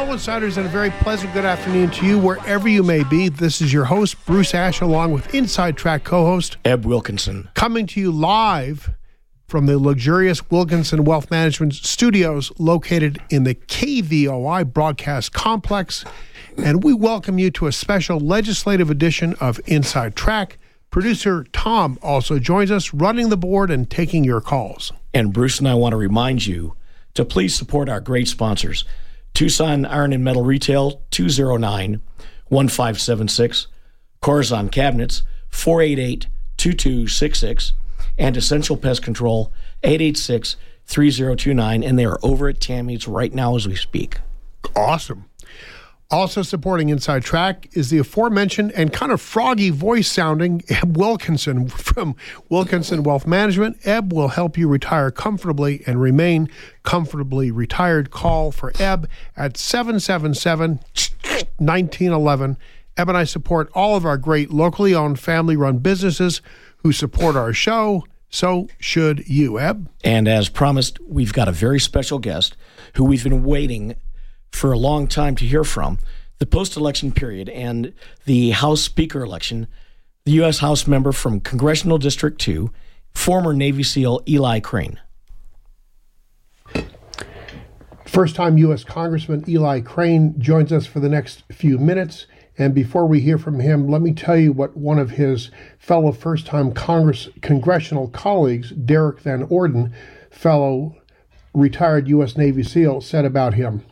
Hello, insiders, and a very pleasant good afternoon to you wherever you may be. This is your host, Bruce Ash, along with Inside Track co host, Eb Wilkinson. coming to you live from the luxurious Wilkinson Wealth Management Studios located in the KVOI broadcast complex. And we welcome you to a special legislative edition of Inside Track. Producer Tom also joins us, running the board and taking your calls. And Bruce and I want to remind you to please support our great sponsors Tucson Iron and Metal Retail, 209 1576, Corazon Cabinets, 488 2266, and Essential Pest Control, 886 3029. And they are over at Tammy's right now as we speak. Awesome. Also supporting Inside Track is the aforementioned and kind of froggy voice sounding Eb Wilkinson from Wilkinson Wealth Management. Eb will help you retire comfortably and remain comfortably retired. Call for Eb at 777 1911. Eb and I support all of our great locally owned family run businesses who support our show. So should you, Eb. And as promised, we've got a very special guest who we've been waiting for a long time to hear from. The post election period and the House Speaker election, the U.S. House member from Congressional District 2, former Navy SEAL Eli Crane. First time U.S. Congressman Eli Crane joins us for the next few minutes. And before we hear from him, let me tell you what one of his fellow first time Congress congressional colleagues, Derrick Van Orden, fellow retired U.S. Navy SEAL, said about him.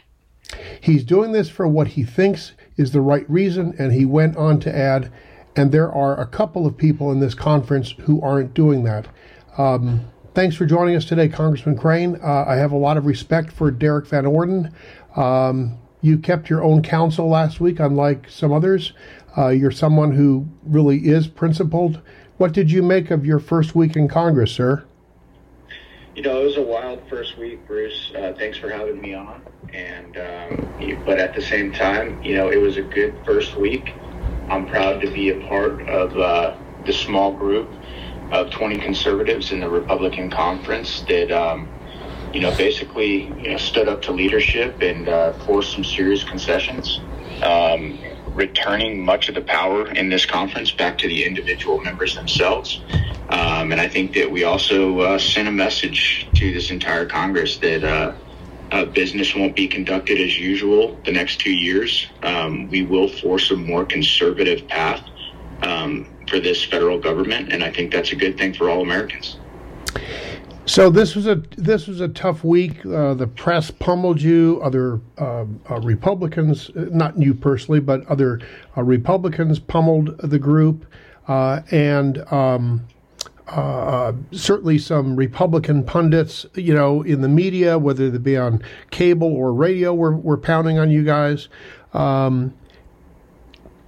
He's doing this for what he thinks is the right reason, and he went on to add, and there are a couple of people in this conference who aren't doing that. Um, thanks for joining us today, Congressman Crane. Uh, I have a lot of respect for Derrick Van Orden. Um, you kept your own counsel last week, unlike some others. Uh, you're someone who really is principled. What did you make of your first week in Congress, sir? You know, it was a wild first week, Bruce. Uh, thanks for having me on. And um, but at the same time, you know, it was a good first week. I'm proud to be a part of uh, the small group of 20 conservatives in the Republican conference that, um, you know, basically you know stood up to leadership and uh, forced some serious concessions. Um, returning much of the power in this conference back to the individual members themselves. Um, and I think that we also uh, sent a message to this entire Congress that uh, uh, business won't be conducted as usual the next two years. Um, we will force a more conservative path um, for this federal government, and I think that's a good thing for all Americans. So this was a this was a tough week. Uh, the press pummeled you. Other uh, uh, Republicans, not you personally, but other uh, Republicans pummeled the group, uh, and um, uh, certainly some Republican pundits, you know, in the media, whether they be on cable or radio, were were pounding on you guys. Um,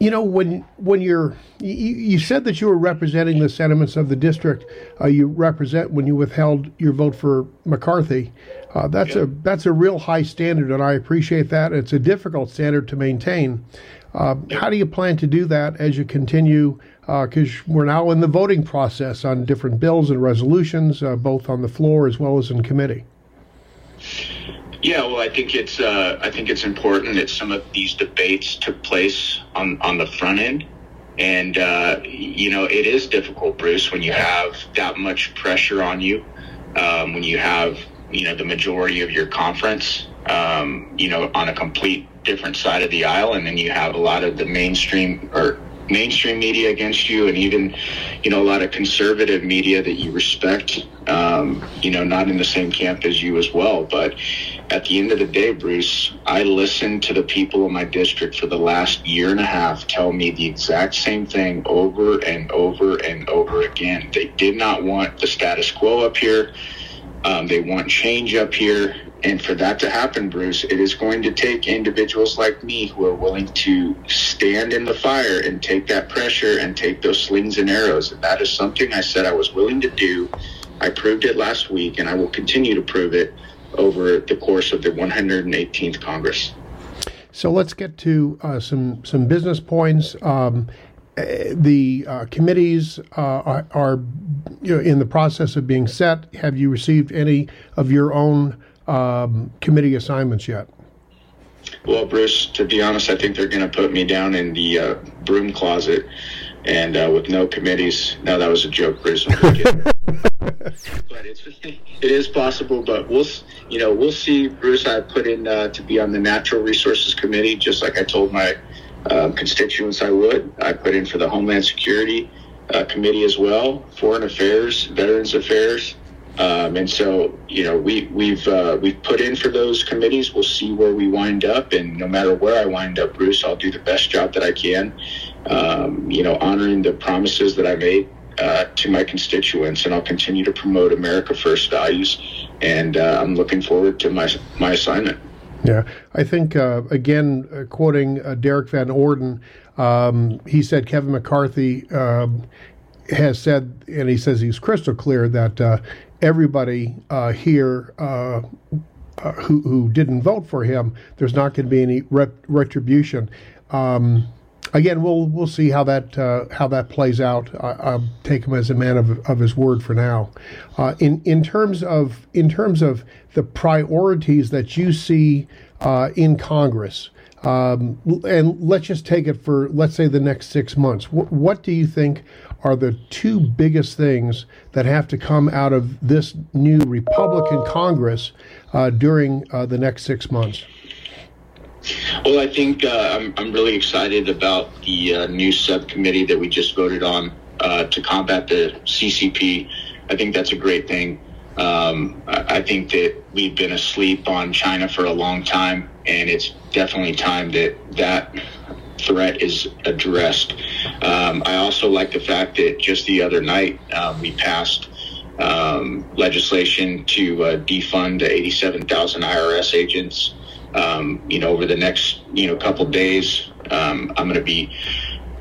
you know when when you're you, you, said that you were representing the sentiments of the district. Uh, you represent when you withheld your vote for McCarthy. Uh, that's yeah. a that's a real high standard and I appreciate that. It's a difficult standard to maintain. Uh, how do you plan to do that as you continue because uh, we're now in the voting process on different bills and resolutions uh, both on the floor as well as in committee yeah, well, I think it's uh, I think it's important that some of these debates took place on on the front end, and uh, you know it is difficult, Bruce, when you have that much pressure on you, um, when you have you know the majority of your conference, um, you know, on a complete different side of the aisle, and then you have a lot of the mainstream or mainstream media against you and even you know a lot of conservative media that you respect um, you know not in the same camp as you as well. But at the end of the day bruce i listened to the people in my district for the last year and a half tell me the exact same thing over and over and over again. They did not want the status quo up here. Um, they want change up here and for that to happen, Bruce, it is going to take individuals like me who are willing to stand in the fire and take that pressure and take those slings and arrows. And that is something I said I was willing to do. I proved it last week, and I will continue to prove it over the course of the 118th Congress. So let's get to uh, some some business points. Um, eh, the uh, committees uh, are, are you know, in the process of being set. Have you received any of your own? Um, committee assignments yet? Well, Bruce, to be honest, I think they're going to put me down in the uh, broom closet and uh, with no committees. No, that was a joke, Bruce. but it's it is possible. But we'll you know we'll see. Bruce, I put in uh, to be on the Natural Resources Committee, just like I told my uh, constituents I would. I put in for the Homeland Security uh, Committee as well, Foreign Affairs, Veterans Affairs. Um, and so, you know, we, we've uh, we've put in for those committees. We'll see where we wind up, and no matter where I wind up, Bruce, I'll do the best job that I can. Um, you know, honoring the promises that I made uh, to my constituents, and I'll continue to promote America First values. And uh, I'm looking forward to my my assignment. Yeah, I think uh, again, uh, quoting uh, Derrick Van Orden, um, he said Kevin McCarthy um, has said, and he says he's crystal clear that uh, everybody uh, here uh, uh, who, who didn't vote for him, there's not going to be any retribution. Um, again, we'll we'll see how that uh, how that plays out. I, will take him as a man of, of his word for now. Uh, in in terms of in terms of the priorities that you see uh, in Congress. Um, and let's just take it for let's say the next six months. W- what do you think are the two biggest things that have to come out of this new Republican Congress uh, during uh, the next six months? Well, I think uh, I'm, I'm really excited about the uh, new subcommittee that we just voted on uh, to combat the CCP. I think that's a great thing. Um, I think that we've been asleep on China for a long time, and it's definitely time that that threat is addressed. Um, I also like the fact that just the other night um, we passed um, legislation to uh, defund 87,000 IRS agents. Um, you know, over the next you know couple days, um, I'm going to be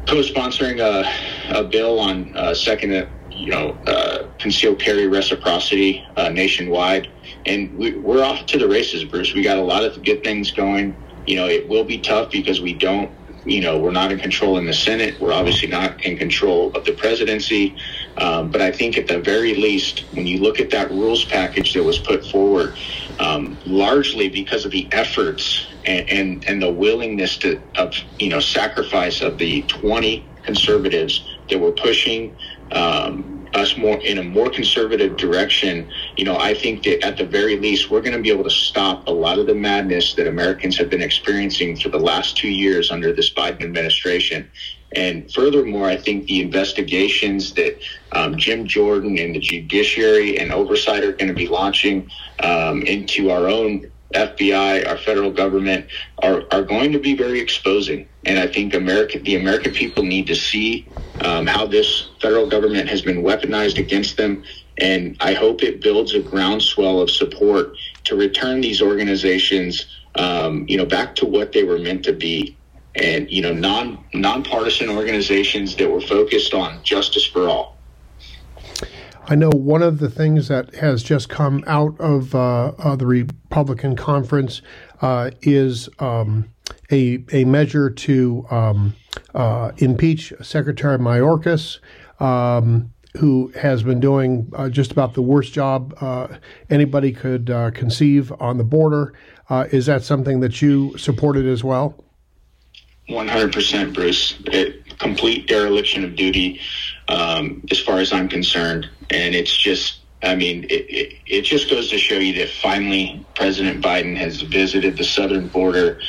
co-sponsoring a, a bill on uh, second, you know, uh, concealed carry reciprocity uh, nationwide, and we, we're off to the races, Bruce. We got a lot of good things going. You know, it will be tough because we don't you know, we're not in control in the Senate. We're obviously not in control of the presidency. Um, but I think at the very least, when you look at that rules package that was put forward, um, largely because of the efforts and, and, and the willingness to of you know sacrifice of the 20 conservatives that were pushing um, us more in a more conservative direction, you know, I think that at the very least, we're going to be able to stop a lot of the madness that Americans have been experiencing for the last two years under this Biden administration. And furthermore, I think the investigations that um, Jim Jordan and the judiciary and oversight are going to be launching um, into our own FBI, our federal government are, are going to be very exposing. And I think America, the American people need to see um, how this federal government has been weaponized against them. And I hope it builds a groundswell of support to return these organizations, um, you know, back to what they were meant to be. And, you know, non, nonpartisan organizations that were focused on justice for all. I know one of the things that has just come out of uh, uh, the Republican conference uh, is um, a a measure to um, uh, impeach Secretary Mayorkas. Um, who has been doing uh, just about the worst job uh, anybody could conceive on the border? is that something that you supported as well? 100%, Bruce. It, complete dereliction of duty, um, as far as I'm concerned. And it's just, I mean, it, it, it, just goes to show you that finally President Biden has visited the southern border,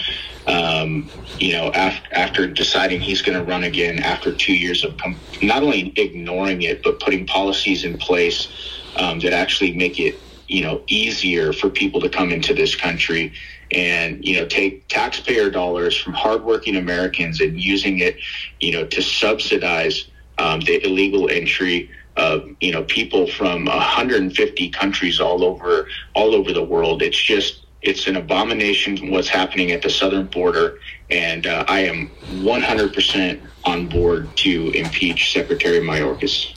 um, you know, af- after deciding he's going to run again after two years of com- not only ignoring it, but putting policies in place um, that actually make it, you know, easier for people to come into this country and you know take taxpayer dollars from hardworking Americans and using it, you know, to subsidize um, the illegal entry uh, you know people from 150 countries all over all over the world. It's just it's an abomination what's happening at the southern border, and uh, I am 100% on board to impeach Secretary Mayorkas.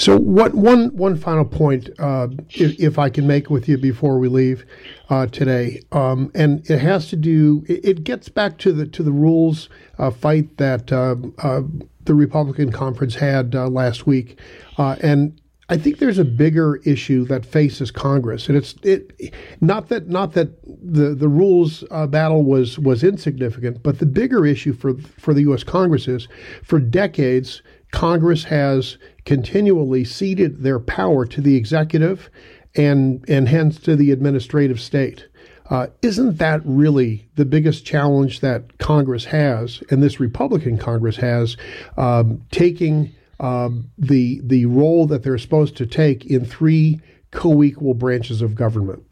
So, what one one final point, uh, if, if, I can make with you before we leave uh, today, um, and it has to do. It, it, gets back to the to the rules uh, fight that uh, uh, the Republican conference had last week. Uh, and I think there's a bigger issue that faces Congress, and it's it not that not that the the rules uh, battle was was insignificant, but the bigger issue for for the U.S. Congress is for decades Congress has continually ceded their power to the executive, and and hence to the administrative state. Uh, isn't that really the biggest challenge that Congress has, and this Republican Congress has, um, taking um, the the role that they're supposed to take in three co-equal branches of government?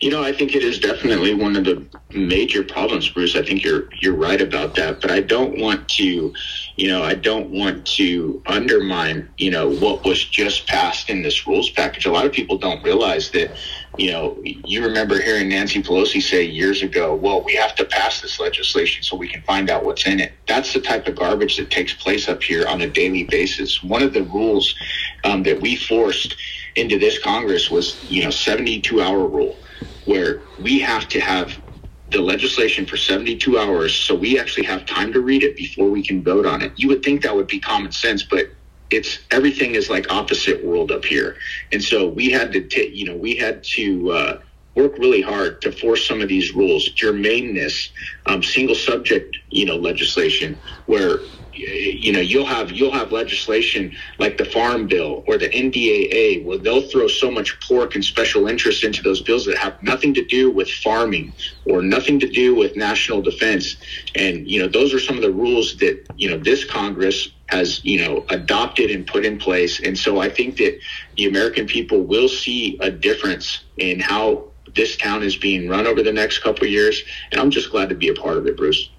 You know, I think it is definitely one of the major problems, Bruce. I think you're you're right about that, but I don't want to, you know, I don't want to undermine, you know, what was just passed in this rules package. A lot of people don't realize that, you know, you remember hearing Nancy Pelosi say years ago, "Well, we have to pass this legislation so we can find out what's in it." That's the type of garbage that takes place up here on a daily basis. One of the rules um, that we forced into this Congress was, you know, 72 hour rule, where we have to have the legislation for 72 hours so we actually have time to read it before we can vote on it. You would think that would be common sense, but it's everything is like opposite world up here. And so we had to take, you know, we had to, uh, work really hard to force some of these rules, germaneness, um, single subject, you know, legislation where you know you'll have you'll have legislation like the farm bill or the NDAA where they'll throw so much pork and special interest into those bills that have nothing to do with farming or nothing to do with national defense. And you know those are some of the rules that you know this Congress has you know adopted and put in place. And so I think that the American people will see a difference in how this town is being run over the next couple years. And I'm just glad to be a part of it Bruce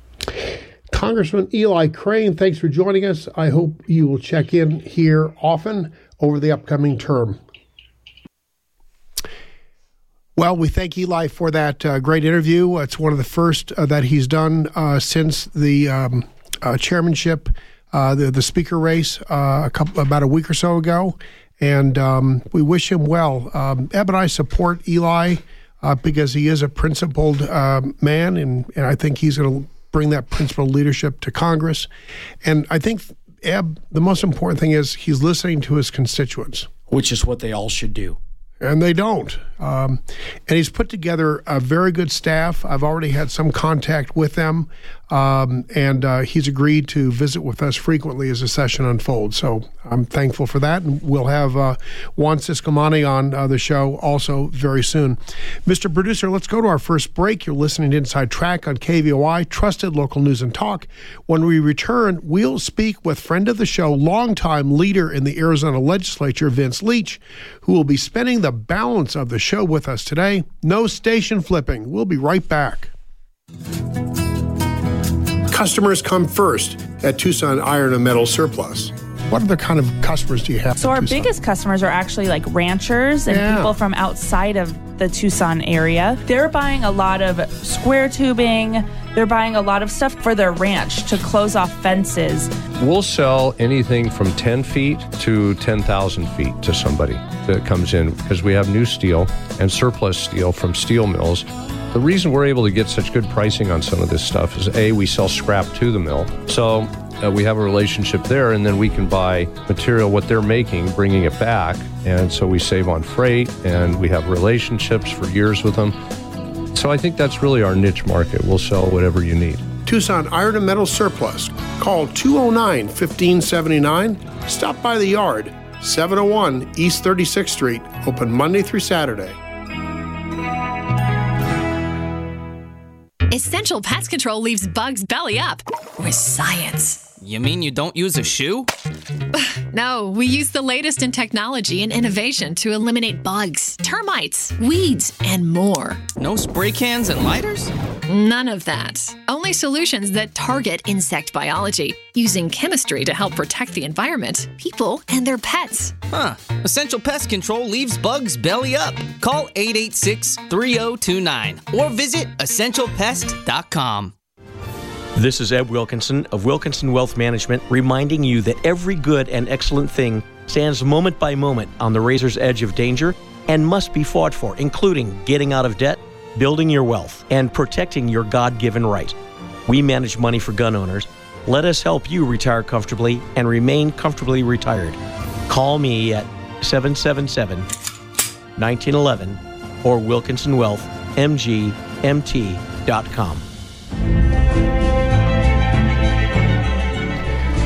Congressman Eli Crane, thanks for joining us. I hope you will check in here often over the upcoming term. Well, we thank Eli for that uh, great interview. It's one of the first uh, that he's done uh, since the um, uh, chairmanship, uh, the, the speaker race, uh, a couple about a week or so ago, and um, we wish him well. Um, Eb and I support Eli because he is a principled man, and, and I think he's going to bring that principled leadership to Congress. And I think, Eb, the most important thing is he's listening to his constituents, which is what they all should do and they don't. Um, and he's put together a very good staff. I've already had some contact with them, um, and uh, he's agreed to visit with us frequently as the session unfolds. So I'm thankful for that, and we'll have uh, Juan Ciscomani on uh, the show also very soon. Mr. Producer, let's go to our first break. You're listening to Inside Track on KVOI, trusted local news and talk. When we return, we'll speak with friend of the show, longtime leader in the Arizona legislature, Vince Leach, who will be spending the balance of the show with us today. No station flipping. We'll be right back. Customers come first at Tucson Iron and Metal Surplus. What other kind of customers do you have? So our Tucson? biggest customers are actually like ranchers and yeah. people from outside of the Tucson area. They're buying a lot of square tubing. They're buying a lot of stuff for their ranch to close off fences. We'll sell anything from 10 feet to 10,000 feet to somebody that comes in because we have new steel and surplus steel from steel mills. The reason we're able to get such good pricing on some of this stuff is A, we sell scrap to the mill. So uh, we have a relationship there, and then we can buy material what they're making, bringing it back. And so we save on freight, and we have relationships for years with them. So I think that's really our niche market. We'll sell whatever you need. Tucson Iron and Metal Surplus. Call 209 1579. Stop by the yard, 701 East 36th Street, open Monday through Saturday. Essential Pest Control leaves bugs belly up with science. You mean you don't use a shoe? no, we use the latest in technology and innovation to eliminate bugs, termites, weeds, and more. No spray cans and lighters? None of that. Only solutions that target insect biology, using chemistry to help protect the environment, people, and their pets. Huh. Essential Pest Control leaves bugs belly up. Call 886 3029 or visit essentialpest.com. This is Eb Wilkinson of Wilkinson Wealth Management reminding you that every good and excellent thing stands moment by moment on the razor's edge of danger and must be fought for, including getting out of debt, building your wealth, and protecting your God given right. We manage money for gun owners. Let us help you retire comfortably and remain comfortably retired. Call me at 777 1911 or WilkinsonWealthMGMT.com.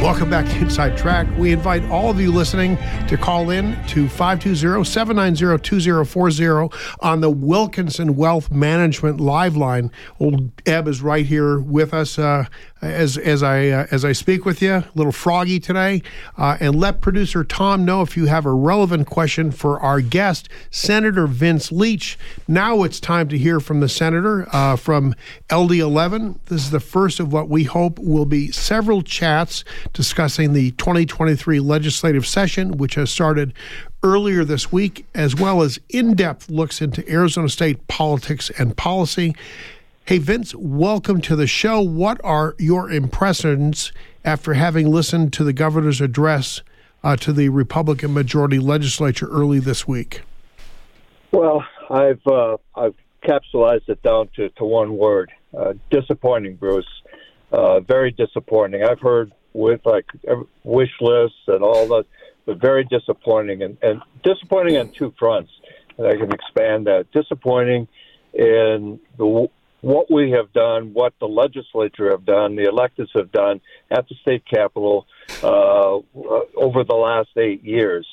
Welcome back to Inside Track. We invite all of you listening to call in to 520-790-2040 on the Wilkinson Wealth Management live line. Old Eb is right here with us uh, as as I uh, as I speak with you. A little froggy today, uh, and let producer Tom know if you have a relevant question for our guest, Senator Vince Leach. Now it's time to hear from the senator uh, from LD11. This is the first of what we hope will be several chats discussing the 2023 legislative session, which has started earlier this week, as well as in depth looks into Arizona state politics and policy. Hey, Vince, welcome to the show. What are your impressions after having listened to the governor's address uh, to the Republican majority legislature early this week? Well, I've uh, I've capsulized it down to, to one word: uh, disappointing, Bruce. Uh, very disappointing. I've heard with like wish lists and all that, but very disappointing and, and disappointing on two fronts. And I can expand that. Disappointing in the what we have done, what the legislature have done, the electors have done at the state capitol uh, over the last eight years,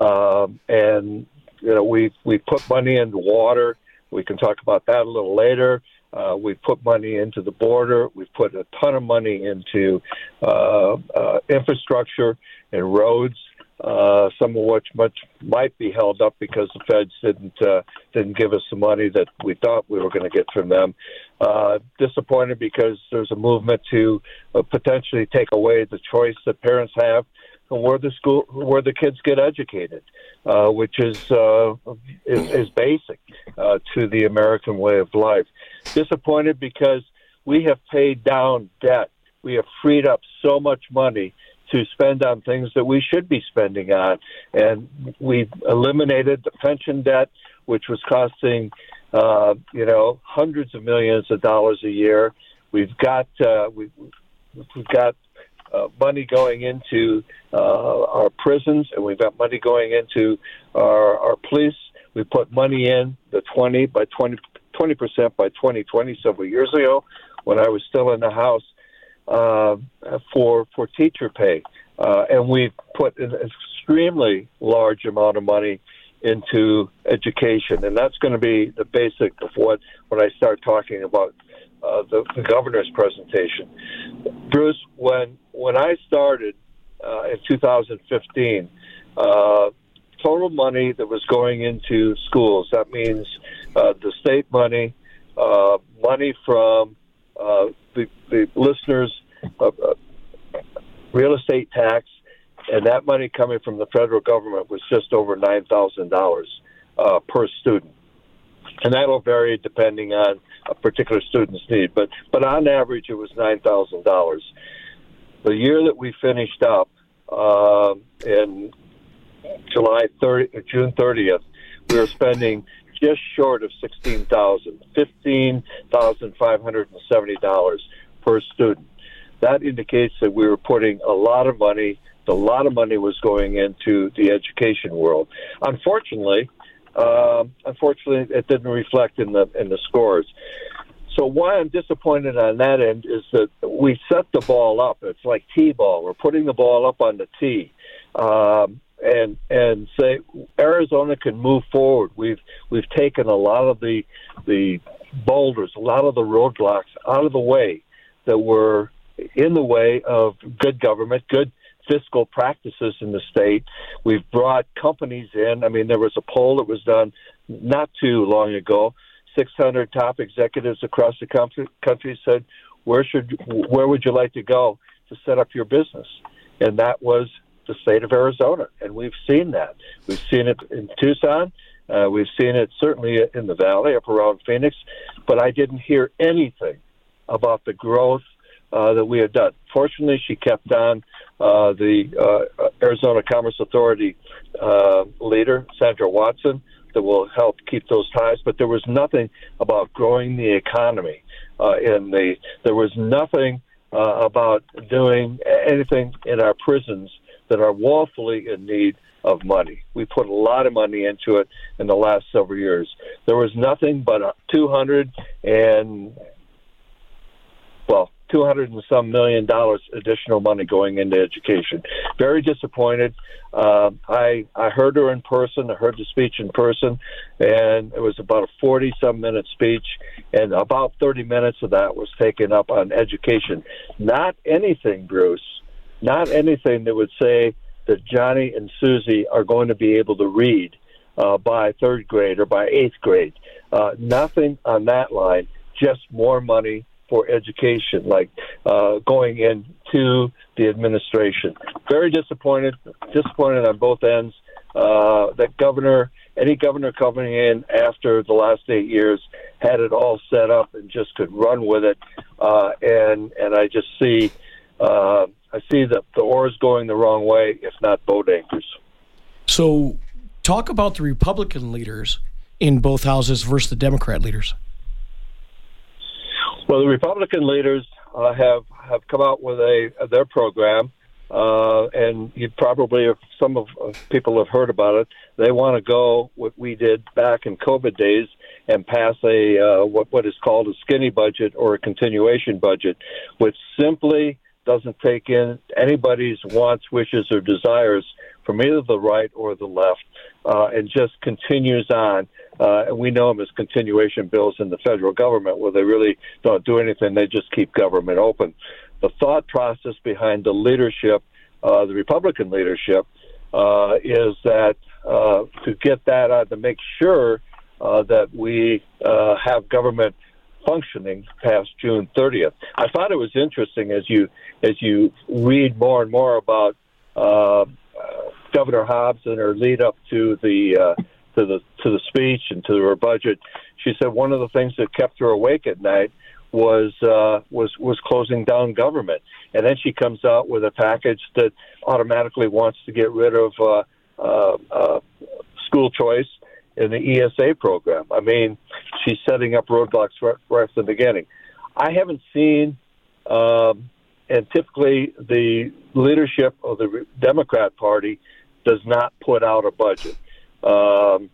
um, and you know we we put money into water. We can talk about that a little later. Uh, we've put money into the border. We've put a ton of money into uh, uh, infrastructure and roads uh, some of which much might be held up because the feds didn't uh, didn't give us the money that we thought we were going to get from them. Uh, disappointed because there's a movement to uh, potentially take away the choice that parents have where the school where the kids get educated, uh, which is, uh, is is basic uh, to the American way of life. Disappointed because we have paid down debt. We have freed up so much money to spend on things that we should be spending on. And we've eliminated the pension debt, which was costing, uh, you know, hundreds of millions of dollars a year. We've got uh, we've, we've got uh, money going into uh, our prisons, and we've got money going into our, our police. We put money in the 20 by 20 percent by 2020 several years ago when I was still in the House uh, for for teacher pay, uh, and we've put an extremely large amount of money into education, and that's going to be the basic of what when I start talking about uh, the, the governor's presentation. Bruce, when when I started uh, in 2015, uh, total money that was going into schools. That means uh, the state money, uh, money from uh, the, the listeners' uh, real estate tax, and that money coming from the federal government was just over nine thousand dollars uh, per student, and that'll vary depending on a particular student's need. But but on average, it was nine thousand dollars. The year that we finished up uh, in July 30, June 30th, we were spending just short of sixteen thousand, fifteen thousand five hundred and seventy dollars per student. That indicates that we were putting a lot of money. A lot of money was going into the education world. Unfortunately, uh, unfortunately, it didn't reflect in the in the scores. So why I'm disappointed on that end is that we set the ball up. It's like t-ball. We're putting the ball up on the tee. Um, and and say Arizona can move forward. We've we've taken a lot of the the boulders, a lot of the roadblocks out of the way that were in the way of good government, good fiscal practices in the state. We've brought companies in. I mean, there was a poll that was done not too long ago. 600 top executives across the country, country said, "Where should where would you like to go to set up your business?" And that was the state of Arizona, and we've seen that. We've seen it in Tucson. Uh, we've seen it certainly in the valley up around Phoenix, but I didn't hear anything about the growth uh, that we had done. Fortunately, she kept on uh, the uh, Arizona Commerce Authority uh, leader, Sandra Watson, that will help keep those ties. But there was nothing about growing the economy. Uh, in the there was nothing about doing anything in our prisons that are woefully in need of money. We put a lot of money into it in the last several years. There was nothing but a 200 and well, 200 and some million dollars additional money going into education. Very disappointed. Uh, I I heard her in person. I heard the speech in person, and it was about a 40 some minute speech, and about 30 minutes of that was taken up on education. Not anything, Bruce. Not anything that would say that Johnny and Susie are going to be able to read uh, by third grade or by eighth grade. Uh, nothing on that line. Just more money for education, like uh, going into the administration. Very disappointed, disappointed on both ends. Uh, that governor, any governor coming in after the last eight years, had it all set up and just could run with it. Uh, and and I just see, uh, I see that the oars going the wrong way, if not boat anchors. So, talk about the Republican leaders in both houses versus the Democrat leaders. Well, the Republican leaders uh, have have come out with a their program, uh, and you probably some of uh, people have heard about it. They want to go what we did back in COVID days and pass a uh, what what is called a skinny budget or a continuation budget, which simply doesn't take in anybody's wants, wishes, or desires from either the right or the left, uh, and just continues on. Uh, and we know them as continuation bills in the federal government, where they really don't do anything; they just keep government open. The thought process behind the leadership, uh, the Republican leadership, uh, is that uh, to get that out to make sure uh, that we uh, have government functioning past June 30th. I thought it was interesting as you as you read more and more about uh, Governor Hobbs and her lead up to the uh, to the to the speech and to her budget. She said one of the things that kept her awake at night was uh, was was closing down government, and then she comes out with a package that automatically wants to get rid of uh, uh, uh, school choice in the ESA program. I mean, she's setting up roadblocks right, from the beginning. I haven't seen, um, and typically the leadership of the Democrat Party does not put out a budget. Um,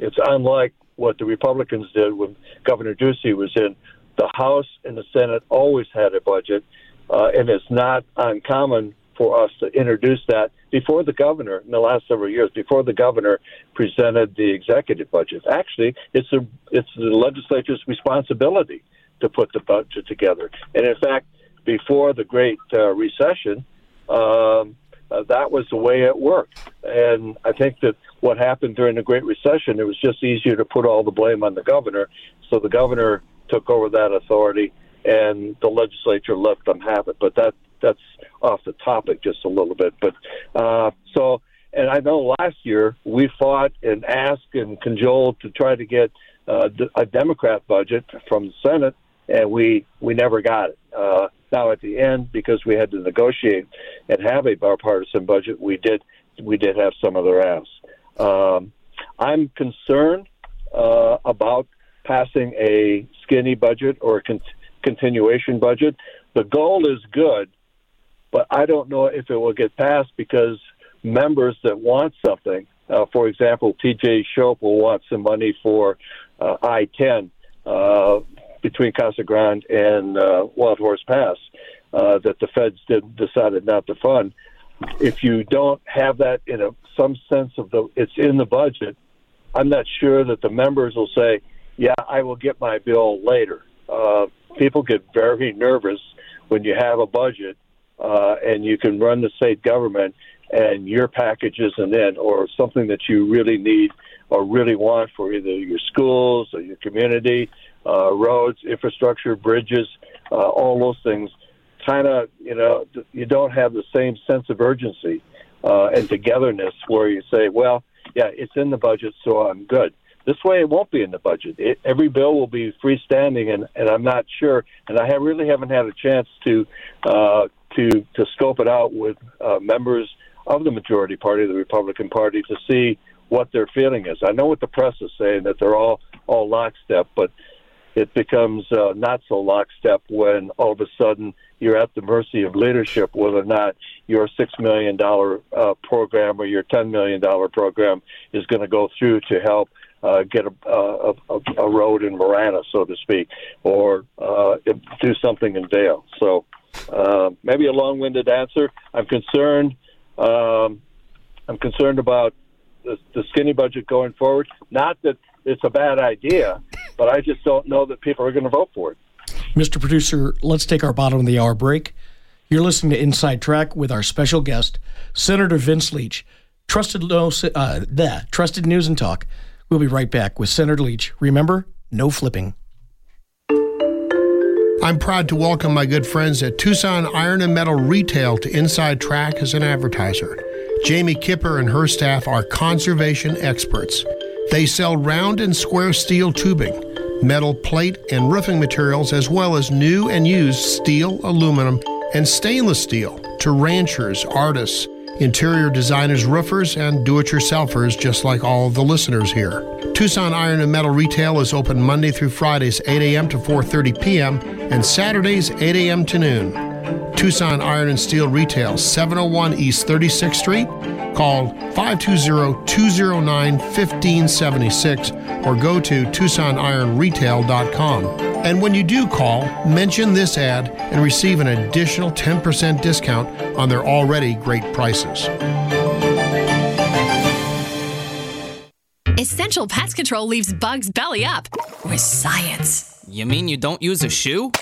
it's unlike what the Republicans did when Governor Ducey was in. The House and the Senate always had a budget, uh, and it's not uncommon for us to introduce that before the governor in the last several years, before the governor presented the executive budget. Actually, it's a it's the legislature's responsibility to put the budget together. And in fact, before the Great uh, Recession, um, uh, that was the way it worked. And I think that what happened during the Great Recession, it was just easier to put all the blame on the governor. So the governor took over that authority, and the legislature let them have it. But that that's off the topic just a little bit. But uh, so, and I know last year we fought and asked and cajoled to try to get uh, a Democrat budget from the Senate, and we we never got it. Uh, now at the end, because we had to negotiate and have a bipartisan budget, we did we did have some of their asks. Um, I'm concerned uh, about passing a skinny budget or a con- continuation budget. The goal is good, but I don't know if it will get passed because members that want something, uh, for example, T.J. Shope will want some money for uh, I-10 uh, between Casa Grande and uh, Wild Horse Pass uh, that the feds did decided not to fund. If you don't have that in a some sense of the it's in the budget, I'm not sure that the members will say, "Yeah, I will get my bill later." Uh, people get very nervous when you have a budget uh, and you can run the state government and your package isn't in or something that you really need or really want for either your schools or your community uh, roads, infrastructure, bridges, uh, all those things. Kind of, you know, you don't have the same sense of urgency uh, and togetherness where you say, well, yeah, it's in the budget, so I'm good. This way, it won't be in the budget. It, every bill will be freestanding, and, and I'm not sure. And I have, really haven't had a chance to uh, to to scope it out with uh, members of the majority party, the Republican Party, to see what their feeling is. I know what the press is saying that they're all all lockstep, but it becomes uh, not so lockstep when all of a sudden you're at the mercy of leadership, whether or not your six million dollar uh, program or your ten million dollar program is going to go through to help uh, get a, a, a, road in Marana, so to speak, or uh, do something in Dale. So uh, maybe a long-winded answer. I'm concerned. Um, I'm concerned about the, the skinny budget going forward. Not that it's a bad idea, but I just don't know that people are going to vote for it. Mr. Producer, let's take our bottom of the hour break. You're listening to Inside Track with our special guest, Senator Vince Leach. Trusted, uh, the trusted news and talk. We'll be right back with Senator Leach. Remember, no flipping. I'm proud to welcome my good friends at Tucson Iron and Metal Retail to Inside Track as an advertiser. Jamie Kipper and her staff are conservation experts. They sell round and square steel tubing, metal plate and roofing materials, as well as new and used steel, aluminum, and stainless steel to ranchers, artists, interior designers, roofers, and do it yourselfers, just like all the listeners here. Tucson Iron and Metal Retail is open Monday through Fridays, 8 a.m. to 4.30 p.m., and Saturdays, 8 a.m. to noon. Tucson Iron and Steel Retail, 701 East 36th Street, Call 520-209-1576 or go to TucsonIronRetail.com. And when you do call, mention this ad and receive an additional 10% discount on their already great prices. Essential Pest Control leaves bugs belly up with science. You mean you don't use a shoe?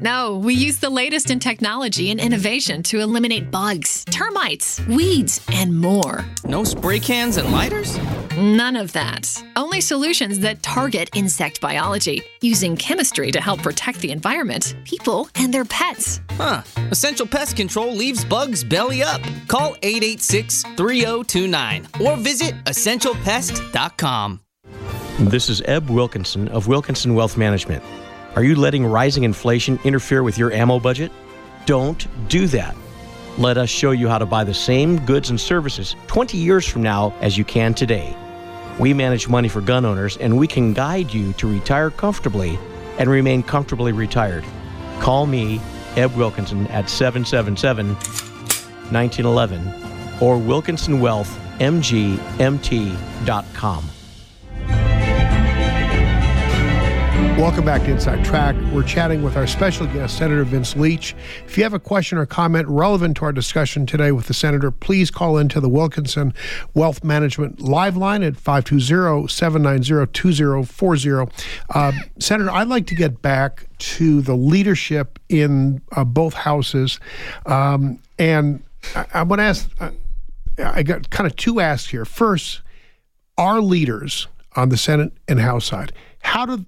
no, we use the latest in technology and innovation to eliminate bugs, termites, weeds, and more. No spray cans and lighters? None of that. Only solutions that target insect biology, using chemistry to help protect the environment, people, and their pets. Huh. Essential Pest Control leaves bugs belly up. Call 886 3029 or visit essentialpest.com. This is Eb Wilkinson of Wilkinson Wealth Management. Are you letting rising inflation interfere with your ammo budget? Don't do that. Let us show you how to buy the same goods and services 20 years from now as you can today. We manage money for gun owners and we can guide you to retire comfortably and remain comfortably retired. Call me, Eb Wilkinson, at 777 1911 or WilkinsonWealthMGMT.com. Welcome back to Inside Track. We're chatting with our special guest, Senator Vince Leach. If you have a question or comment relevant to our discussion today with the Senator, please call into the Wilkinson Wealth Management live line at 520-790-2040. Uh, Senator, I'd like to get back to the leadership in uh, both houses. Um, and I, I want to ask, uh, I got kind of two asks here. First, our leaders on the Senate and House side, how do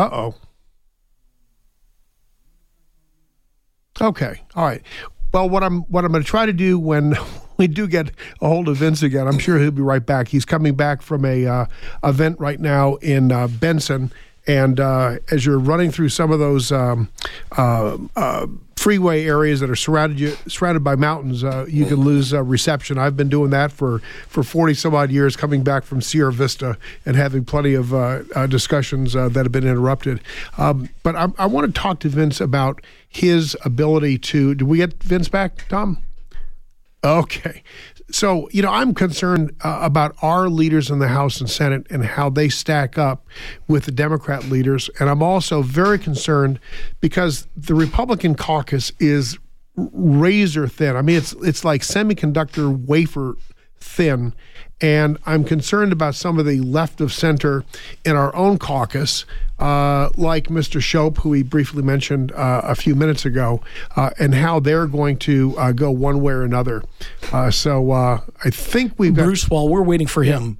uh oh. Okay. All right. Well, what I'm what I'm going to try to do when we do get a hold of Vince again, I'm sure he'll be right back. He's coming back from a uh, event right now in uh, Benson, and uh, as you're running through some of those um, uh, uh, freeway areas that are surrounded you, surrounded by mountains, uh, you can lose uh, reception. I've been doing that for for forty some odd years, coming back from Sierra Vista and having plenty of uh, discussions that have been interrupted. Um, but I, I want to talk to Vince about his ability to. Do we get Vince back, Tom? Okay. So, you know, I'm concerned uh, about our leaders in the House and Senate and how they stack up with the Democrat leaders. And I'm also very concerned because the Republican caucus is razor thin. I mean, it's it's like semiconductor wafer thin. And I'm concerned about some of the left of center in our own caucus, uh, like Mr. Shope, who we briefly mentioned uh, a few minutes ago, uh, and how they're going to uh, go one way or another. Uh, so uh, I think we've got. Bruce, while we're waiting for him,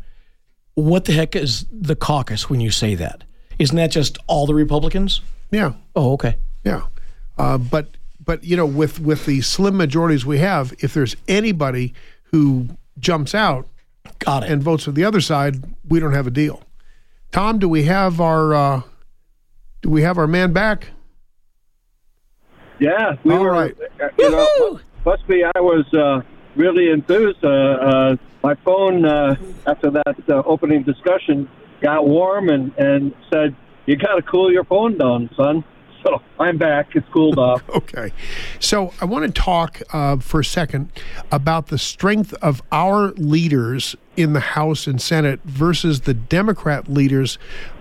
what the heck is the caucus when you say that? Isn't that just all the Republicans? Yeah. Oh, okay. Yeah. but but you know, with with the slim majorities we have, if there's anybody who jumps out, got it, and votes for the other side, we don't have a deal. Tom, do we have our uh, do we have our man back? Yeah, we All were. right. You know, must be I was uh, really enthused. Uh, uh, my phone uh, after that uh, opening discussion got warm and and said, "You got to cool your phone down, son." So I'm back. It's cooled off. okay. So I want to talk uh, for a second about the strength of our leaders in the House and Senate versus the Democrat leaders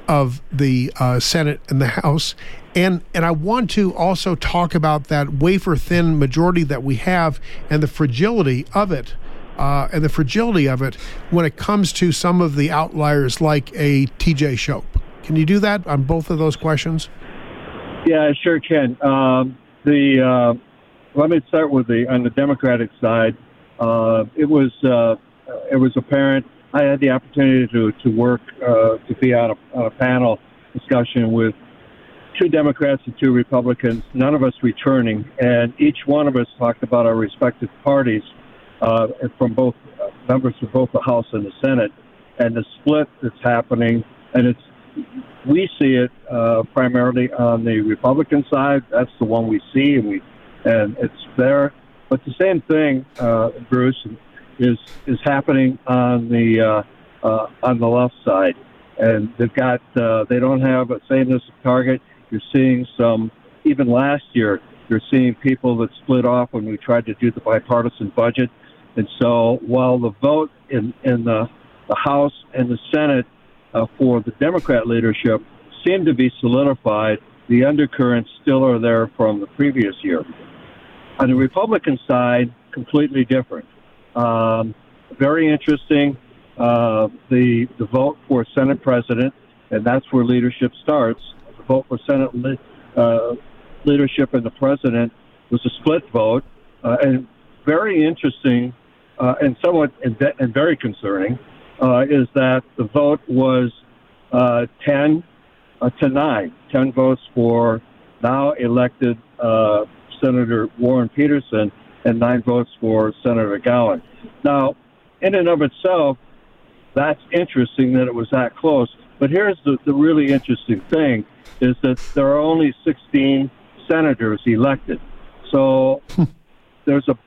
of the uh, Senate and the House. And, and I want to also talk about that wafer thin majority that we have and the fragility of it. Uh, and the fragility of it when it comes to some of the outliers like a TJ Shope. Can you do that on both of those questions? Yeah, I sure can. Um, the uh, let me start with the on the Democratic side. Uh, it was uh, it was apparent. I had the opportunity to to work uh, to be on a, on a panel discussion with two Democrats and two Republicans. None of us returning, and each one of us talked about our respective parties uh, from both uh, members of both the House and the Senate, and the split that's happening. And it's we see it uh, primarily on the Republican side. That's the one we see, and we and it's there. But the same thing, uh, Bruce, is is happening on the uh, uh, on the left side, and they've got uh, they don't have a sameness of target. You're seeing some even last year. You're seeing people that split off when we tried to do the bipartisan budget, and so while the vote in in the the House and the Senate uh, for the Democrat leadership seem to be solidified. The undercurrents still are there from the previous year. On the Republican side, completely different. Um, very interesting. Uh, the the vote for Senate president, and that's where leadership starts. The vote for Senate uh, leadership and the president was a split vote, uh, and very interesting uh, and somewhat and, and very concerning uh, is that the vote was uh, 10 uh, to 9, 10 votes for now elected Senator Warren Petersen and 9 votes for Senator Gowan. Now, in and of itself, that's interesting that it was that close. But here's the, the really interesting thing is that there are only 16 senators elected. So there's a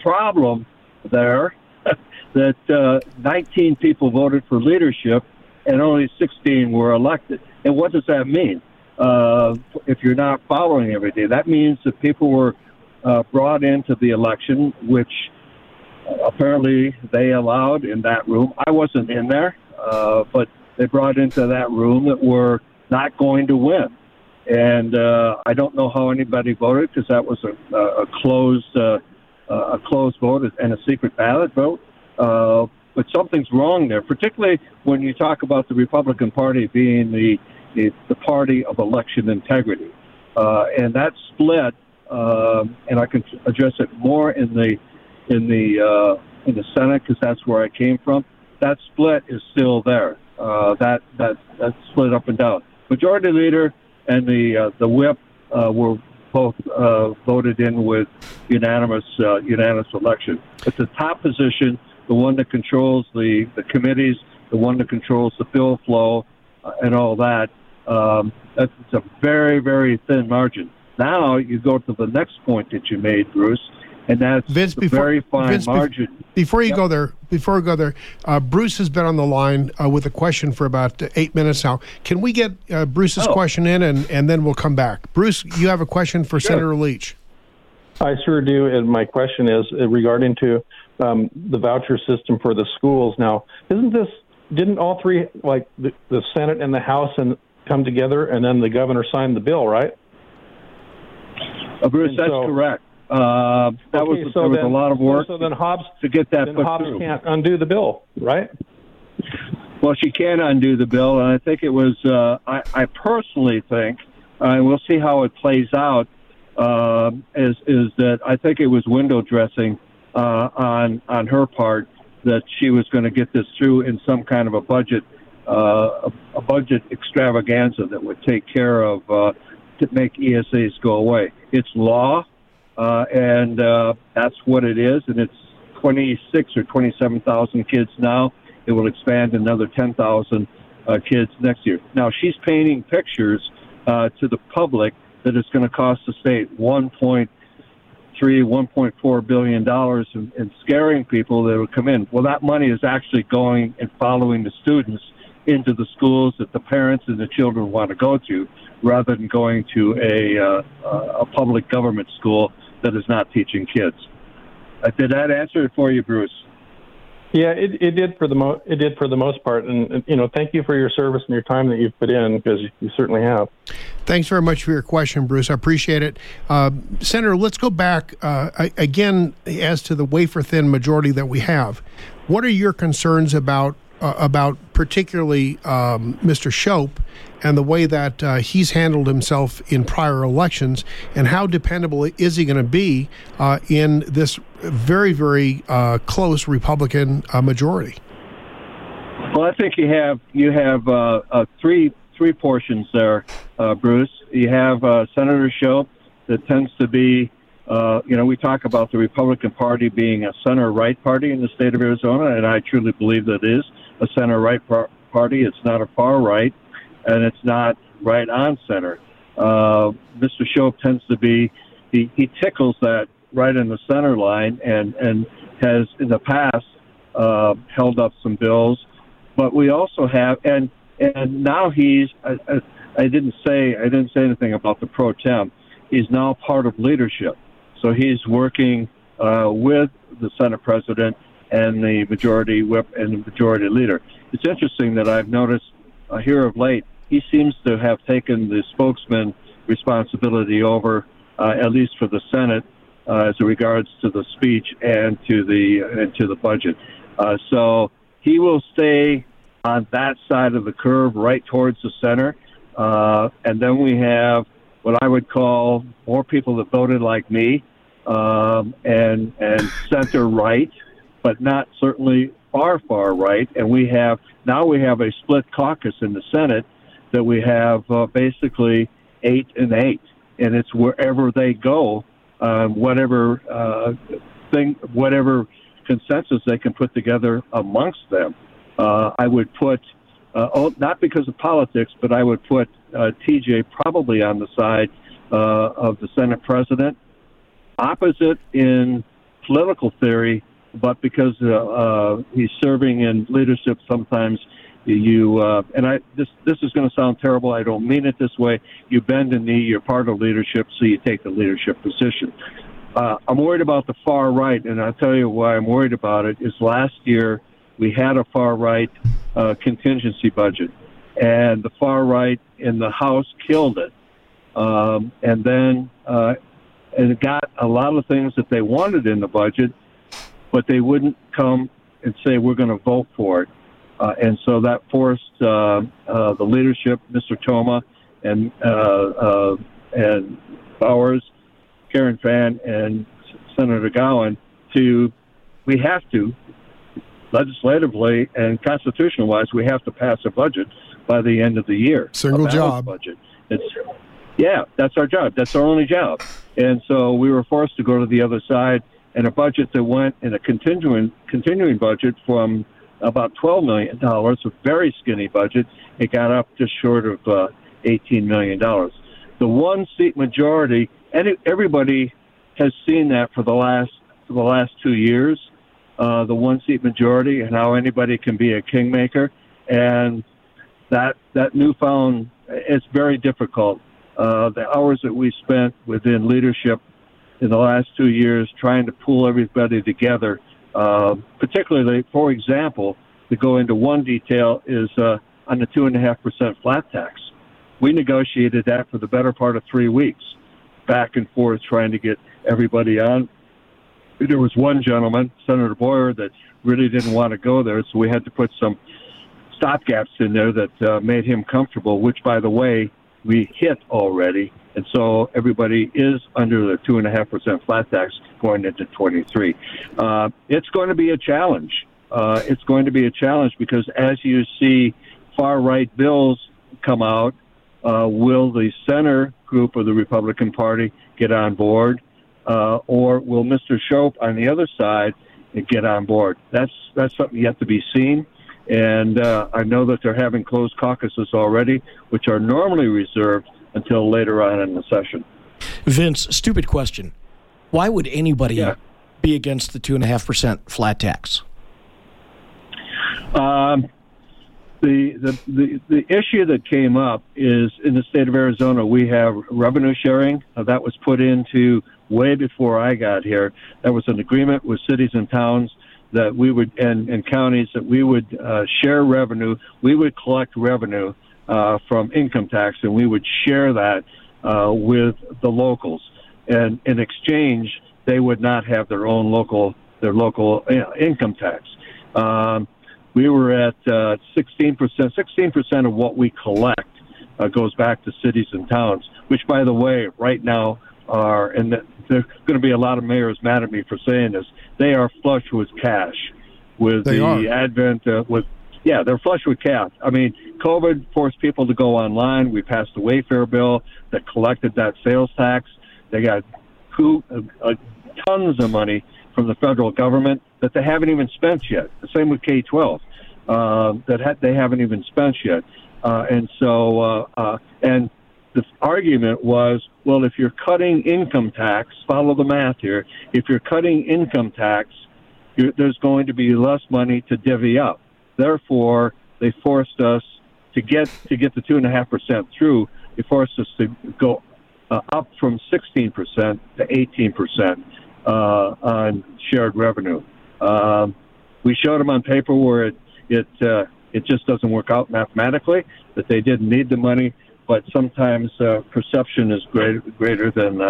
problem there that uh, 19 people voted for leadership and only 16 were elected. And what does that mean? Uh, if you're not following everything, that means that people were uh, brought into the election, which apparently they allowed in that room. I wasn't in there, uh, but they brought into that room that were not going to win. And uh, I don't know how anybody voted because that was a, a closed uh, a closed vote and a secret ballot vote. Uh, but something's wrong there, particularly when you talk about the Republican Party being the the, party of election integrity, uh, and that split. Uh, and I can address it more in the in the uh, in the Senate because that's where I came from. That split is still there. Uh, that that that split up and down. Majority Leader and the uh, the whip uh, were both uh, voted in with unanimous uh, unanimous election. It's the top position the one that controls the, the committees, the one that controls the bill flow, and all that. Um, that's a very, very thin margin. Now you go to the next point that you made, Bruce, and that's Vince, the before, very fine Vince, margin. Before you Yep. go there, before we go there, uh, Bruce has been on the line uh, with a question for about uh, eight minutes now. Can we get uh, Bruce's Oh. question in, and, and then we'll come back? Bruce, you have a question for Senator Leach. I sure do. And my question is uh, regarding to um, the voucher system for the schools. Now, isn't this? Didn't all three, like the, the Senate and the House, and come together, and then the governor signed the bill, right? Uh, Bruce, that's so- correct. Uh, that Okay, was so there was then- a lot of work So then Hobbs, to get that then put Hobbs through. can't undo the bill, right? Well, she can undo the bill, and I think it was. Uh, I, I personally think, uh, and we'll see how it plays out. Uh, is is that I think it was window dressing uh, on on her part that she was going to get this through in some kind of a budget uh, a, a budget extravaganza that would take care of uh, to make ESAs go away. It's law, uh, and uh, that's what it is, and it's 26 or 27,000 kids now. It will expand another 10,000 uh, kids next year. Now she's painting pictures uh, to the public that it's going to cost the state 1.3, 1.4 billion dollars, and, and scaring people that will come in. Well, that money is actually going and following the students into the schools that the parents and the children want to go to, rather than going to a uh, a public government school that is not teaching kids. Uh, did that answer it for you, Bruce? Yeah, it, it did for the mo- it did for the most part, and, and you know, thank you for your service and your time that you've put in because you certainly have. Thanks very much for your question, Bruce. I appreciate it, uh, Senator. Let's go back uh, again as to the wafer thin majority that we have. What are your concerns about uh, about particularly um, Mr. Shope and the way that uh, he's handled himself in prior elections, and how dependable is he going to be uh, in this very, very uh, close Republican uh, majority? Well, I think you have you have uh, three three portions there, Bruce. You have Senator Shope that tends to be uh, you know, we talk about the Republican Party being a center right party in the state of Arizona, and I truly believe that is a center right par- party. It's not a far right, and it's not right on center. Uh, Mr. Shope tends to be he, he tickles that right in the center line, and and has in the past uh, held up some bills. But we also have and and now he's I, I, I didn't say I didn't say anything about the pro tem. He's now part of leadership, so he's working uh, with the Senate president and the majority whip and the majority leader. It's interesting that I've noticed uh, here of late he seems to have taken the spokesman responsibility over, uh, at least for the Senate, uh, as regards to the speech and to the and to the budget. Uh, so he will stay on that side of the curve, right towards the center, uh, and then we have what I would call more people that voted like me, um, and and center right but not certainly far, far right. And we have now we have a split caucus in the Senate that we have uh, basically eight and eight, and it's wherever they go, um, whatever uh, thing, whatever consensus they can put together amongst them. Uh, I would put, uh, oh, not because of politics, but I would put uh, TJ probably on the side uh, of the Senate president. Opposite in political theory but because uh, uh, he's serving in leadership, sometimes you uh, and I this this is going to sound terrible. I don't mean it this way. You bend a knee. You're part of leadership, so you take the leadership position. Uh, I'm worried about the far right, and I'll tell you why I'm worried about it. Is last year we had a far right uh, contingency budget, and the far right in the House killed it, um, and then uh, and it got a lot of things that they wanted in the budget but they wouldn't come and say we're going to vote for it. Uh, and so that forced uh, uh, the leadership, Mr. Toma and uh, uh, and Bowers, Karen Fann, and Senator Gowan to we have to legislatively and constitutional wise we have to pass a budget by the end of the year. Single job budget. It's yeah, that's our job. That's our only job. And so we were forced to go to the other side and a budget that went in a continuing continuing budget from about twelve million dollars, a very skinny budget. It got up just short of uh, eighteen million dollars. The one seat majority, and everybody has seen that for the last for the last two years. Uh, the one seat majority and how anybody can be a kingmaker, and that that newfound it's very difficult. Uh, the hours that we spent within leadership in the last two years trying to pull everybody together. Uh, particularly, for example, to go into one detail is uh, on the two and a half percent flat tax. We negotiated that for the better part of three weeks, back and forth, trying to get everybody on. There was one gentleman, Senator Boyer, that really didn't want to go there, so we had to put some stopgaps in there that uh, made him comfortable. Which, by the way, we hit already and so everybody is under the two and a half percent flat tax going into 23. Uh, it's going to be a challenge. Uh, it's going to be a challenge because as you see far right bills come out, uh, will the center group of the Republican Party get on board, uh, or will Mr. Shope on the other side get on board? That's that's something yet to be seen. And uh, I know that they're having closed caucuses already, which are normally reserved until later on in the session. Vince, stupid question. Why would anybody yeah. be against the 2.5% flat tax? Um, the, the, the, the issue that came up is in the state of Arizona, we have revenue sharing uh, that was put into way before I got here. That was an agreement with cities and towns that we would and, and counties that we would uh, share revenue. We would collect revenue uh, from income tax, and we would share that uh, with the locals. And in exchange, they would not have their own local their local uh, income tax. Um, we were at uh, 16%. 16% of what we collect uh, goes back to cities and towns, which, by the way, right now are, and there's going to be a lot of mayors mad at me for saying this, they are flush with cash with They the are. advent uh, with yeah, they're flush with cash. I mean, COVID forced people to go online. We passed the Wayfair bill that collected that sales tax. They got uh, uh, tons of money from the federal government that they haven't even spent yet. The same with K 12, uh, that ha- they haven't even spent yet. Uh, and so, uh, uh, and the argument was, well, if you're cutting income tax, follow the math here. If you're cutting income tax, there's going to be less money to divvy up. Therefore, they forced us to get to get the two and a half percent through. They forced us to go uh, up from 16 percent to 18 percent uh, on shared revenue. Um, we showed them on paper where it it uh, it just doesn't work out mathematically. That they didn't need the money, but sometimes uh, perception is greater greater than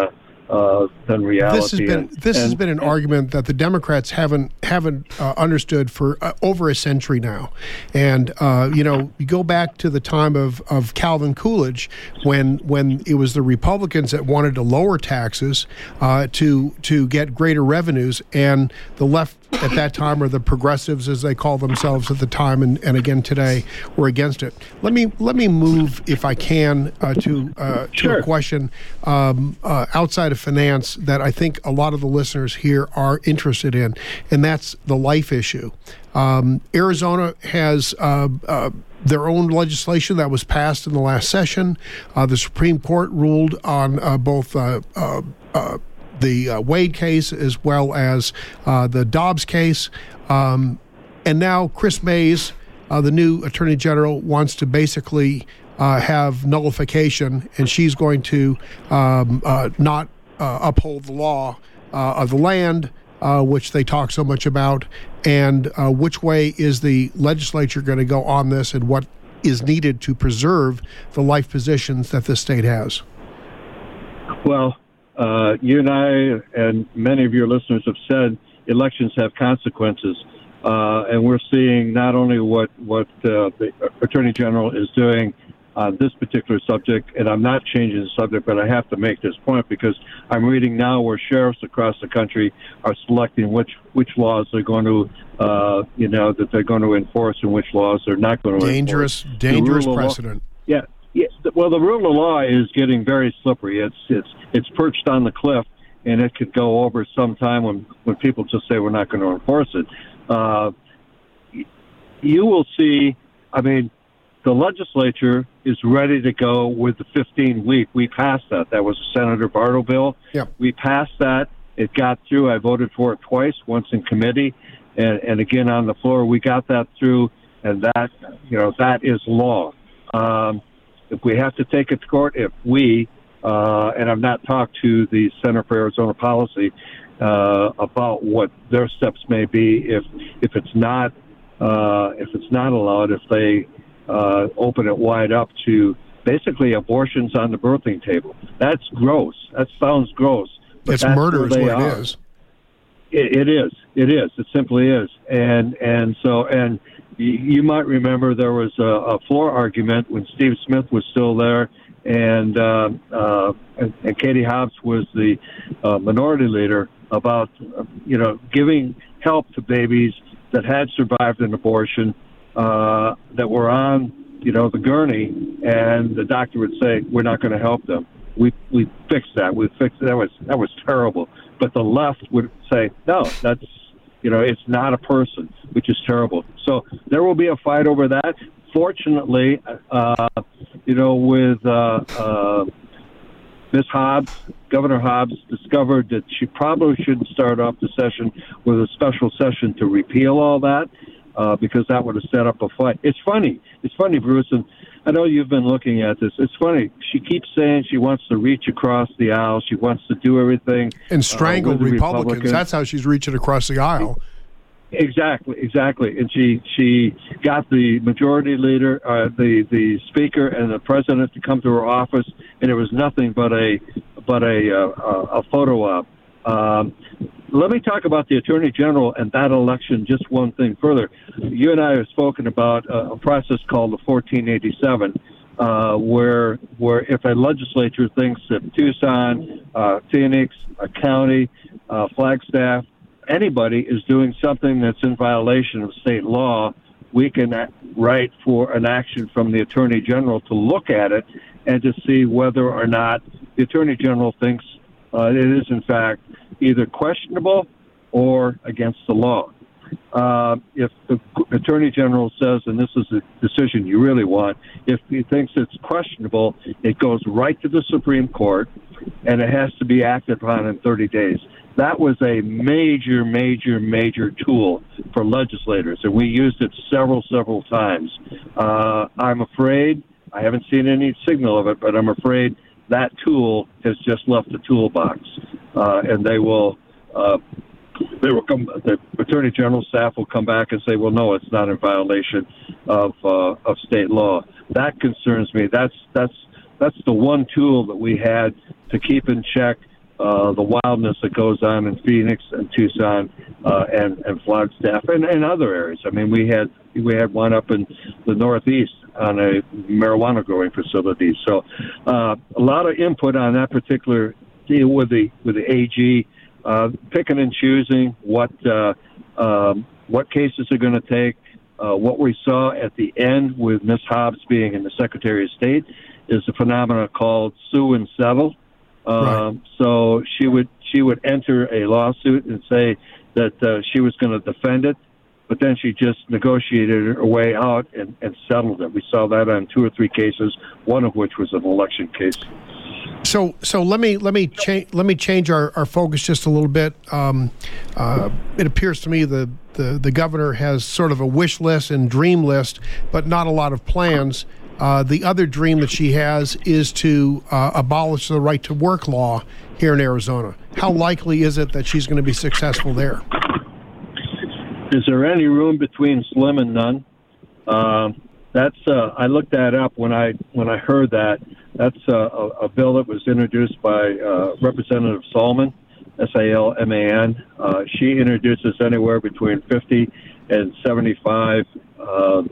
uh, than reality. This has been And- this has been an argument that the Democrats haven't haven't uh, understood for uh, over a century now, and uh, you know you go back to the time of, of Calvin Coolidge when when it was the Republicans that wanted to lower taxes uh, to to get greater revenues, and the left at that time or the progressives as they call themselves at the time and, and again today were against it. Let me let me move if I can uh, to uh, to a question um, uh, outside of finance that I think a lot of the listeners here are interested in, and that's the life issue. Um, Arizona has uh, uh, their own legislation that was passed in the last session. Uh, the Supreme Court ruled on uh, both. Uh, uh, uh, the uh, Wade case as well as uh, the Dobbs case. Um, and now Kris Mayes, uh, the new Attorney General, wants to basically uh, have nullification, and she's going to um, uh, not uh, uphold the law of the land, which they talk so much about. And which way is the legislature going to go on this, and what is needed to preserve the life positions that the state has? Well, uh, you and I and many of your listeners have said elections have consequences, uh, and we're seeing not only what what uh, the Attorney General is doing on this particular subject, and I'm not changing the subject, but I have to make this point because I'm reading now where sheriffs across the country are selecting which which laws they're going to, uh, you know, that they're going to enforce and which laws they're not going to Dangerous, enforce. dangerous The rule law- precedent. yeah, yeah. Well, the rule of law is getting very slippery. It's it's it's perched on the cliff, and it could go over sometime when when people just say we're not going to enforce it. Uh, you will see. I mean, the legislature is ready to go with the 15 week. We passed that. That was a Senator Barto bill. Yep. We passed that. It got through. I voted for it twice, once in committee, and, and again on the floor. We got that through, and that you know that is law. Um, if we have to take it to court, if we uh, and I've not talked to the Center for Arizona Policy uh, about what their steps may be if if it's not uh, if it's not allowed, if they uh, open it wide up to basically abortions on the birthing table. That's gross. That sounds gross. but It's murder, is what it are. is. It, it is. It is. It simply is. And and so and you might remember there was a, a floor argument when Steve Smith was still there, and uh, uh, and, Katie Hobbs was the uh, minority leader about you know giving help to babies that had survived an abortion uh, that were on you know the gurney, and the doctor would say we're not going to help them. We we fixed that. We fixed that was that was terrible. But the left would say no, that's you know it's not a person, which is terrible. So there will be a fight over that. Fortunately, uh, you know with uh, uh, Ms. Hobbs, Governor Hobbs discovered that she probably shouldn't start off the session with a special session to repeal all that. Uh, because that would have set up a fight. It's funny. It's funny, Bruce, and I know you've been looking at this. It's funny. She keeps saying she wants to reach across the aisle. She wants to do everything and strangle uh, Republicans. Republicans. That's how she's reaching across the aisle. Exactly, exactly. And she she got the majority leader, uh, the the speaker, and the president to come to her office, and it was nothing but a but a uh, a photo op. Um, let me talk about the attorney general and that election. Just one thing further. You and I have spoken about a, a process called the 1487. Uh, where where if a legislature thinks that Tucson, uh, Phoenix, a county, uh, Flagstaff, anybody is doing something that's in violation of state law, we can write for an action from the attorney general to look at it and to see whether or not the attorney general thinks uh, it is in fact either questionable or against the law. Uh, if the attorney general says, and this is a decision you really want, if he thinks it's questionable, it goes right to the Supreme Court, and it has to be acted upon in 30 days that was a major, major, major tool for legislators, and we used it several, several times. Uh, I'm afraid, I haven't seen any signal of it, but I'm afraid that tool has just left the toolbox, uh, and they will. Uh, they will come. The attorney general staff will come back and say, "Well, no, it's not in violation of uh, of state law." That concerns me. That's that's that's the one tool that we had to keep in check uh, the wildness that goes on in Phoenix and Tucson uh, and and Flagstaff and, and other areas. I mean, we had we had one up in the Northeast on a marijuana growing facility. So uh, a lot of input on that particular deal with the with the AG, uh, picking and choosing what uh, um, what cases are going to take. Uh, what we saw at the end with Miss Hobbs being in the Secretary of State is a phenomenon called sue and settle. Um, right. So she would she would enter a lawsuit and say that uh, she was going to defend it, but then she just negotiated her way out and, and settled it. We saw that on two or three cases, one of which was an election case. So, so let me let me change let me change our, our focus just a little bit. Um, uh, it appears to me the, the the governor has sort of a wish list and dream list, but not a lot of plans. Uh, the other dream that she has is to uh, abolish the right to work law here in Arizona. How likely is it that she's going to be successful there? Is there any room between slim and none? Um, that's uh, I looked that up when I when I heard that. That's uh, a, a bill that was introduced by uh, Representative Salman, S A L M A N. Uh, she introduces anywhere between 50 and 75 uh,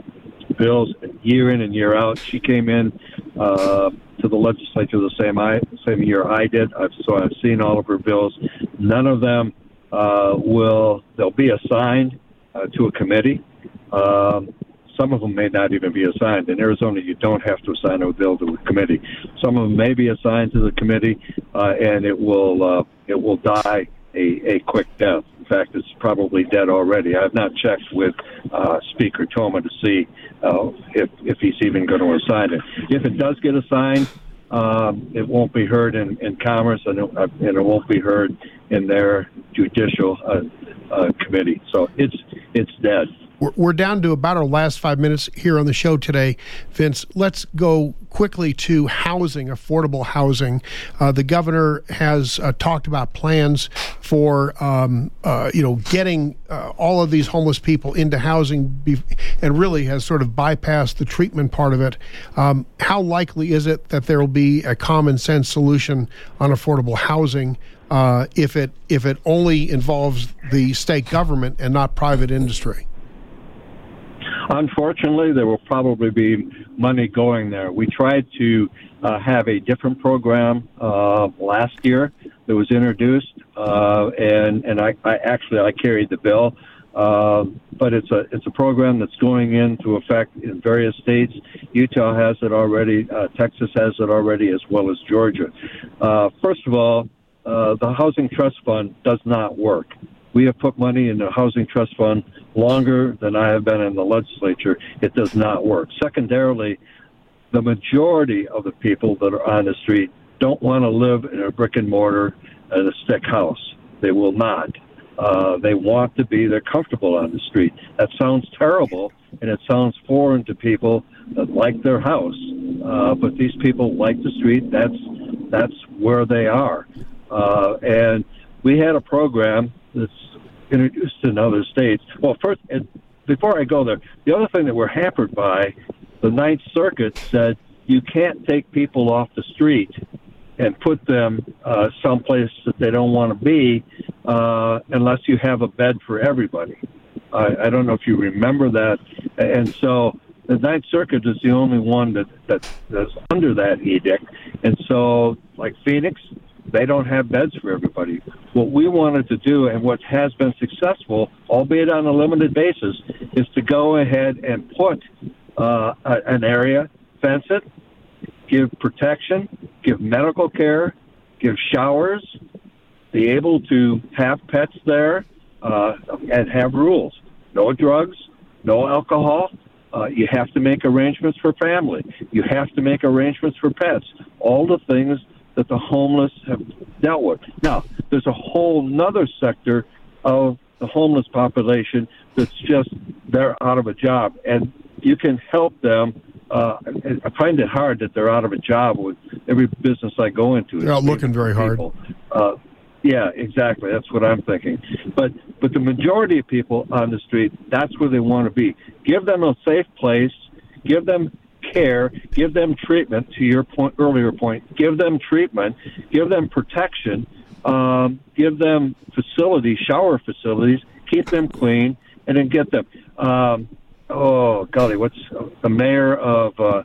bills year in and year out. She came in uh, to the legislature the same I same year I did. I've, so I've seen all of her bills. None of them uh, will they'll be assigned uh, to a committee. Um, some of them may not even be assigned. In Arizona, you don't have to assign a bill to a committee. Some of them may be assigned to the committee, uh, and it will uh, it will die a, a quick death. In fact, it's probably dead already. I've not checked with uh, Speaker Toma to see uh, if if he's even going to assign it. If it does get assigned, um, it won't be heard in, in Commerce, and it, uh, and it won't be heard in their judicial uh, uh, committee. So it's it's dead. We're down to about our last five minutes here on the show today. Vince, let's go quickly to housing, affordable housing. Uh, the governor has uh, talked about plans for, um, uh, you know, getting uh, all of these homeless people into housing be- and really has sort of bypassed the treatment part of it. Um, how likely is it that there will be a common sense solution on affordable housing uh, if it if it only involves the state government and not private industry? Unfortunately, there will probably be money going there. We tried to uh, have a different program uh, last year that was introduced, uh, and and I, I actually I carried the bill. Uh, but it's a it's a program that's going into effect in various states. Utah has it already. Uh, Texas has it already, as well as Georgia. Uh, first of all, uh, the housing trust fund does not work. We have put money in the housing trust fund longer than I have been in the legislature. It does not work. Secondarily, the majority of the people that are on the street don't want to live in a brick and mortar and a stick house. They will not. Uh, they want to be, they're comfortable on the street. That sounds terrible, and it sounds foreign to people that like their house. Uh, but these people like the street. That's that's where they are. Uh, and we had a program that's introduced in other states. Well, first, and before I go there, the other thing that we're hampered by, the Ninth Circuit said you can't take people off the street and put them uh, someplace that they don't want to be uh, unless you have a bed for everybody. I, I don't know if you remember that. And so the Ninth Circuit is the only one that, that that's under that edict. And so, like Phoenix, they don't have beds for everybody. What we wanted to do, and what has been successful, albeit on a limited basis, is to go ahead and put uh, an area, fence it, give protection, give medical care, give showers, be able to have pets there, uh, and have rules. No drugs, no alcohol. Uh, you have to make arrangements for family. You have to make arrangements for pets. All the things that the homeless have dealt with. Now, there's a whole nother sector of the homeless population that's just they're out of a job, and you can help them uh, I find it hard that they're out of a job with every business I go into. They're not looking very hard. Uh, yeah, exactly. That's what I'm thinking. But but the majority of people on the street, that's where they want to be. Give them a safe place. Give them care. Give them treatment. To your point earlier point, give them treatment. Give them protection. Um, give them facilities, shower facilities. Keep them clean, and then get them. Um, oh golly, what's the mayor of uh,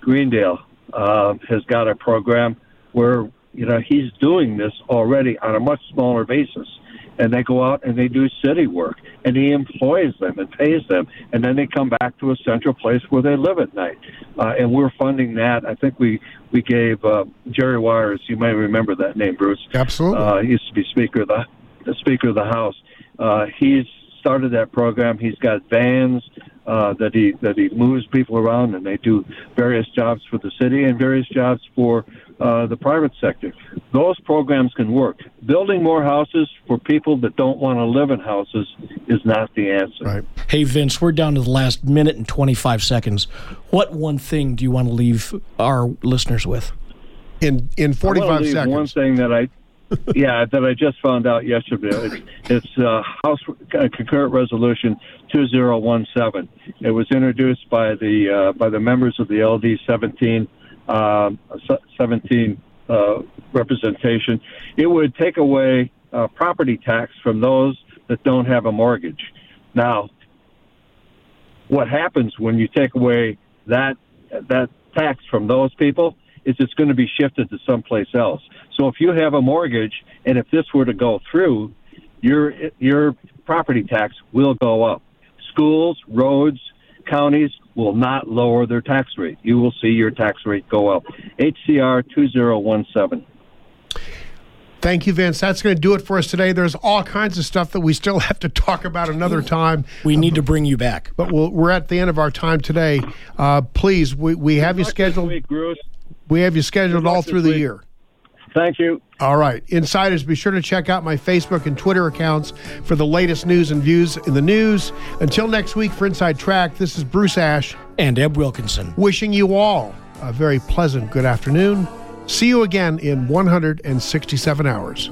Glendale uh, has got a program where you know he's doing this already on a much smaller basis, and they go out and they do city work, and he employs them and pays them, and then they come back to a central place where they live at night, uh, and we're funding that. I think we we gave uh, Jerry Weiers, you may remember that name, Bruce. Absolutely. Uh, he used to be Speaker of the, the Speaker of the House. Uh, he's started that program. He's got vans uh, that he that he moves people around, and they do various jobs for the city and various jobs for uh, the private sector. Those programs can work. Building more houses for people that don't want to live in houses is not the answer. Right. Hey Vince, we're down to the last minute and 25 seconds. What one thing do you want to leave our listeners with? In in 45 seconds. One thing that I yeah, that I just found out yesterday. It's, it's uh, House uh, Concurrent Resolution 2017. It was introduced by the uh, by the members of the LD 17 um, 17 uh, representation. It would take away uh, property tax from those that don't have a mortgage. Now, what happens when you take away that that tax from those people? is it's going to be shifted to someplace else. So if you have a mortgage and if this were to go through, your your property tax will go up. Schools, roads, counties will not lower their tax rate. You will see your tax rate go up. HCR 2017. Thank you, Vince. That's going to do it for us today. There's all kinds of stuff that we still have to talk about another time. We need to bring you back. But we we are at the end of our time today. Uh, please, we, we have you scheduled. Week, We have you scheduled all through the year. Thank you. All right. Insiders, be sure to check out my Facebook and Twitter accounts for the latest news and views in the news. Until next week for Inside Track, this is Bruce Ash. And Eb Wilkinson. Wishing you all a very pleasant good afternoon. See you again in 167 hours.